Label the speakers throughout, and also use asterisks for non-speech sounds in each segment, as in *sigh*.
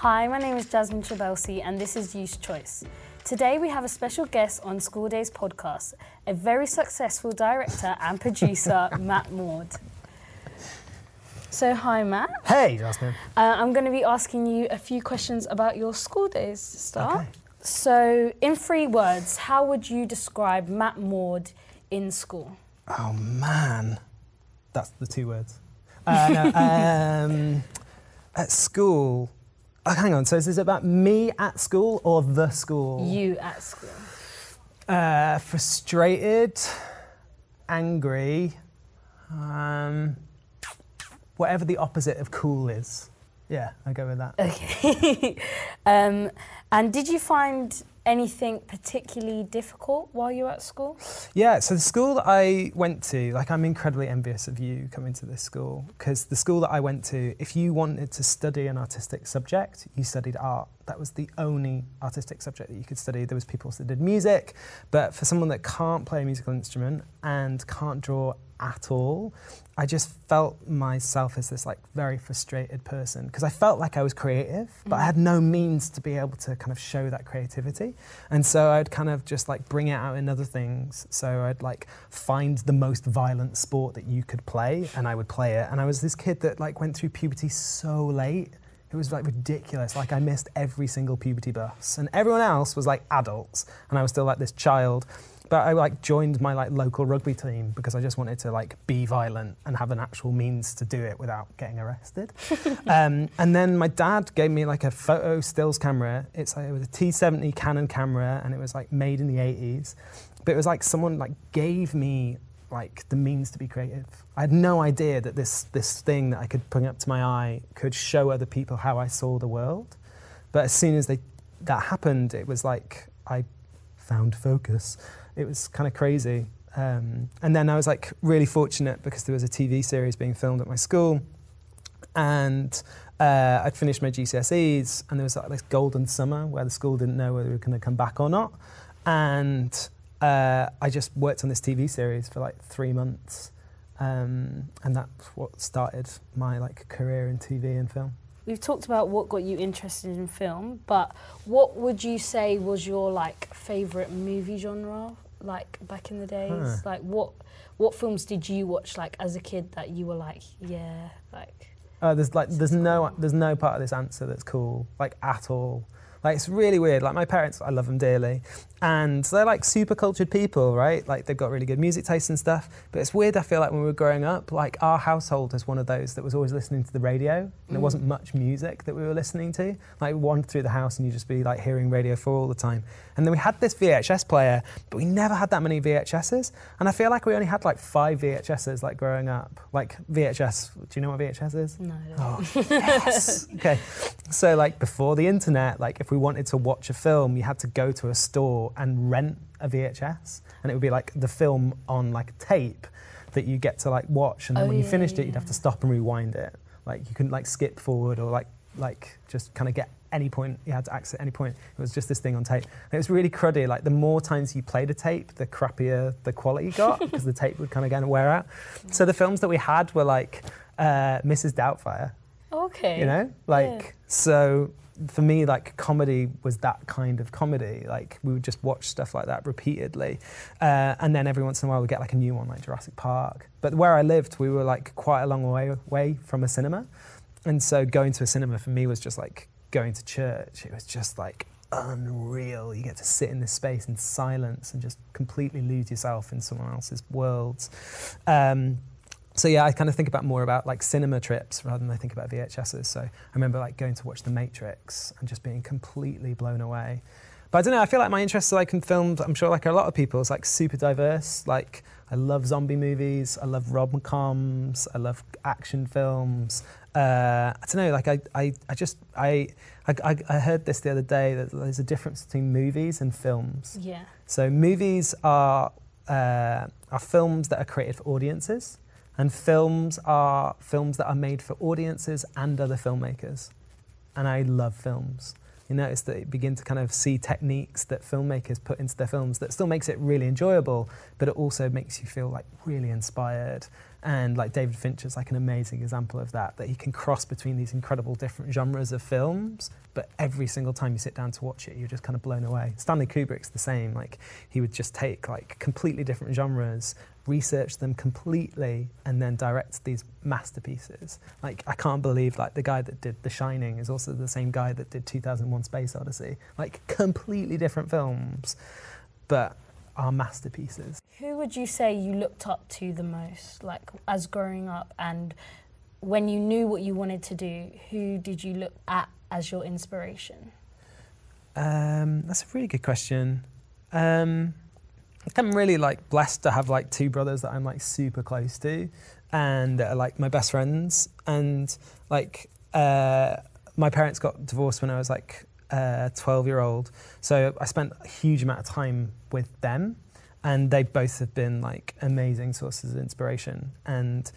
Speaker 1: Hi, my name is Jasmine Chabelsi, and this is Youth Choice. Today we have a special guest on School Days podcast, a very successful director and producer, *laughs* Matt Maud. So, hi, Matt.
Speaker 2: Hey, Jasmine.
Speaker 1: Uh, I'm going to be asking you a few questions about your school days to start.
Speaker 2: Okay.
Speaker 1: So, in three words, how would you describe Matt Maud in school?
Speaker 2: Oh man, that's the two words. Uh, no, *laughs* um, at school. Oh, hang on. So is this about me at school or the school?
Speaker 1: You at school.
Speaker 2: Uh, frustrated, angry, um, whatever the opposite of cool is. Yeah, I go with that.
Speaker 1: Okay. *laughs* um, and did you find anything particularly difficult while you were at school?
Speaker 2: Yeah, so the school that I went to, like I'm incredibly envious of you coming to this school because the school that I went to, if you wanted to study an artistic subject, you studied art. That was the only artistic subject that you could study. There was people that did music, but for someone that can't play a musical instrument and can't draw at all, I just felt myself as this like very frustrated person because I felt like I was creative, but I had mm-hmm. no means to be able to kind of show that creativity. And so I'd kind of just like bring it out in other things. So I'd like find the most violent sport that you could play and I would play it. And I was this kid that like went through puberty so late. It was like ridiculous. Like I missed every single puberty bus, and everyone else was like adults, and I was still like this child. But I like joined my like local rugby team because I just wanted to like be violent and have an actual means to do it without getting arrested. *laughs* um, and then my dad gave me like a photo stills camera. It's like, it was a T70 Canon camera, and it was like made in the 80s. But it was like someone like gave me like the means to be creative. I had no idea that this this thing that I could bring up to my eye could show other people how I saw the world. But as soon as they that happened, it was like I found focus. It was kind of crazy. Um, and then I was like really fortunate because there was a TV series being filmed at my school, and uh, I'd finished my GCSEs, and there was like this golden summer where the school didn't know whether we were going to come back or not, and uh, I just worked on this TV series for like three months, um, and that's what started my like career in TV and film.
Speaker 1: We've talked about what got you interested in film, but what would you say was your like favorite movie genre like back in the days?
Speaker 2: Huh.
Speaker 1: Like what what films did you watch like as a kid that you were like, yeah, like
Speaker 2: Uh, there's like there's no there's no part of this answer that's cool like at all. Like it's really weird. Like my parents, I love them dearly, and they're like super cultured people, right? Like they've got really good music taste and stuff. But it's weird. I feel like when we were growing up, like our household was one of those that was always listening to the radio, and there
Speaker 1: Mm.
Speaker 2: wasn't much music that we were listening to. Like we wandered through the house, and you'd just be like hearing Radio Four all the time. And then we had this VHS player, but we never had that many VHSs. And I feel like we only had like five VHSs like growing up. Like VHS. Do you know what VHS is?
Speaker 1: no.
Speaker 2: Oh, *laughs* yes. okay. So, like before the internet, like if we wanted to watch a film, you had to go to a store and rent a VHS, and it would be like the film on like a tape that you get to like watch, and then
Speaker 1: Oh,
Speaker 2: when you
Speaker 1: yeah,
Speaker 2: finished it, you'd have to stop and rewind it. Like you couldn't like skip forward or like like just kind of get any point you had to access at any point. It was just this thing on tape. And it was really cruddy. Like the more times you played a tape, the crappier the quality got *laughs* because the tape would kind of get wear out. So the films that we had were like uh, Mrs. Doubtfire
Speaker 1: Okay.
Speaker 2: you know like so for me like comedy was that kind of comedy. Like we would just watch stuff like that repeatedly. Uh, and then every once in a while we'd get like a new one like jurassic park. But where i lived we were like quite a long way away from a cinema. And so going to a cinema for me was just like going to church. It was just like unreal. You get to sit in this space in silence and just completely lose yourself in someone else's worlds. Um, so yeah, I kind of think about more about like cinema trips rather than I think about VHSs. So I remember like going to watch The Matrix and just being completely blown away. But I don't know. I feel like my interests like in films. I'm sure like a lot of people, it's like super diverse. Like I love zombie movies. I love rom coms. I love action films. Uh, I don't know. Like I, I, I just I, I, I- I heard this the other day that there's a difference between movies and films.
Speaker 1: Yeah.
Speaker 2: So movies are uh, are films that are created for audiences, and films are films that are made for audiences and other filmmakers. And I love films. You notice that you begin to kind of see techniques that filmmakers put into their films that still makes it really enjoyable, but it also makes you feel like really inspired And like David Fincher's like an amazing example of that, that he can cross between these incredible different genres of films, but every single time you sit down to watch it, you're just kind of blown away. Stanley Kubrick's the same. Like he would just take like completely different genres, research them completely, and then direct these masterpieces. Like I can't believe like the guy that did The Shining is also the same guy that did 2001: Space Odyssey. Like completely different films, but are masterpieces.
Speaker 1: Who would you say you looked up to the most, like as growing up, and when you knew what you wanted to do, who did you look at as your inspiration?
Speaker 2: Um, that's a really good question. Um, I'm really like blessed to have like two brothers that I'm like super close to, and are like my best friends. And like uh, my parents got divorced when I was like uh, 12 year old, so I spent a huge amount of time with them, and they both have been like amazing sources of inspiration. And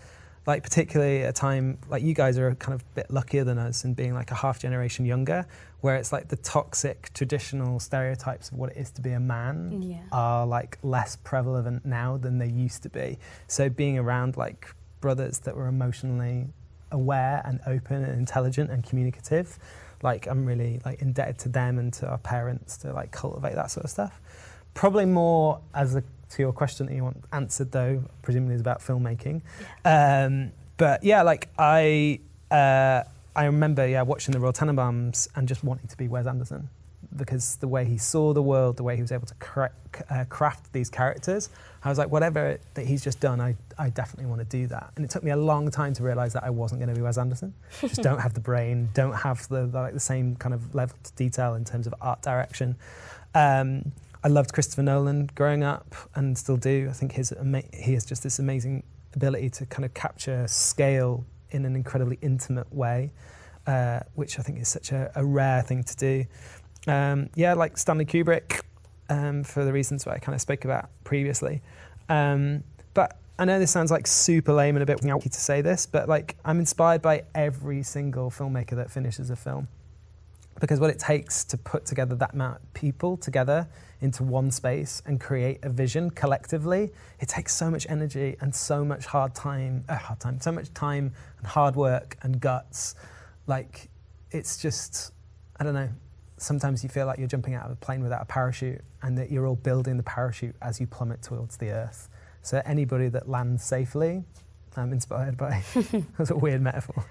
Speaker 2: like particularly at a time like you guys are kind of a bit luckier than us in being like a half generation younger where it's like the toxic traditional stereotypes of what it is to be a man
Speaker 1: Yeah.
Speaker 2: are like less prevalent now than they used to be so being around like brothers that were emotionally aware and open and intelligent and communicative like i'm really like indebted to them and to our parents to like cultivate that sort of stuff. Probably more as a to your question that you want answered though presumably is about filmmaking. Um, but yeah like i uh, i remember yeah watching the royal tenenbaums and just wanting to be wes anderson because the way he saw the world the way he was able to uh, craft these characters i was like whatever that he's just done I, I definitely want to do that and it took me a long time to realize that i wasn't going to be wes anderson just don't have the brain *laughs* don't have the, the like the same kind of level of detail in terms of art direction um, I loved Christopher Nolan growing up and still do. I think his ama- he has just this amazing ability to kind of capture scale in an incredibly intimate way, uh, which I think is such a, a rare thing to do. Um, yeah, like Stanley Kubrick, um, for the reasons that I kind of spoke about previously. Um, but I know this sounds like super lame and a bit wacky to say this, but like I'm inspired by every single filmmaker that finishes a film. Because what it takes to put together that amount of people together into one space and create a vision collectively it takes so much energy and so much hard time uh, hard time so much time and hard work and guts. Like it's just i don't know sometimes you feel like you're jumping out of a plane without a parachute and that you're all building the parachute as you plummet towards the earth. So anybody that lands safely i'm inspired by *laughs* that's a weird metaphor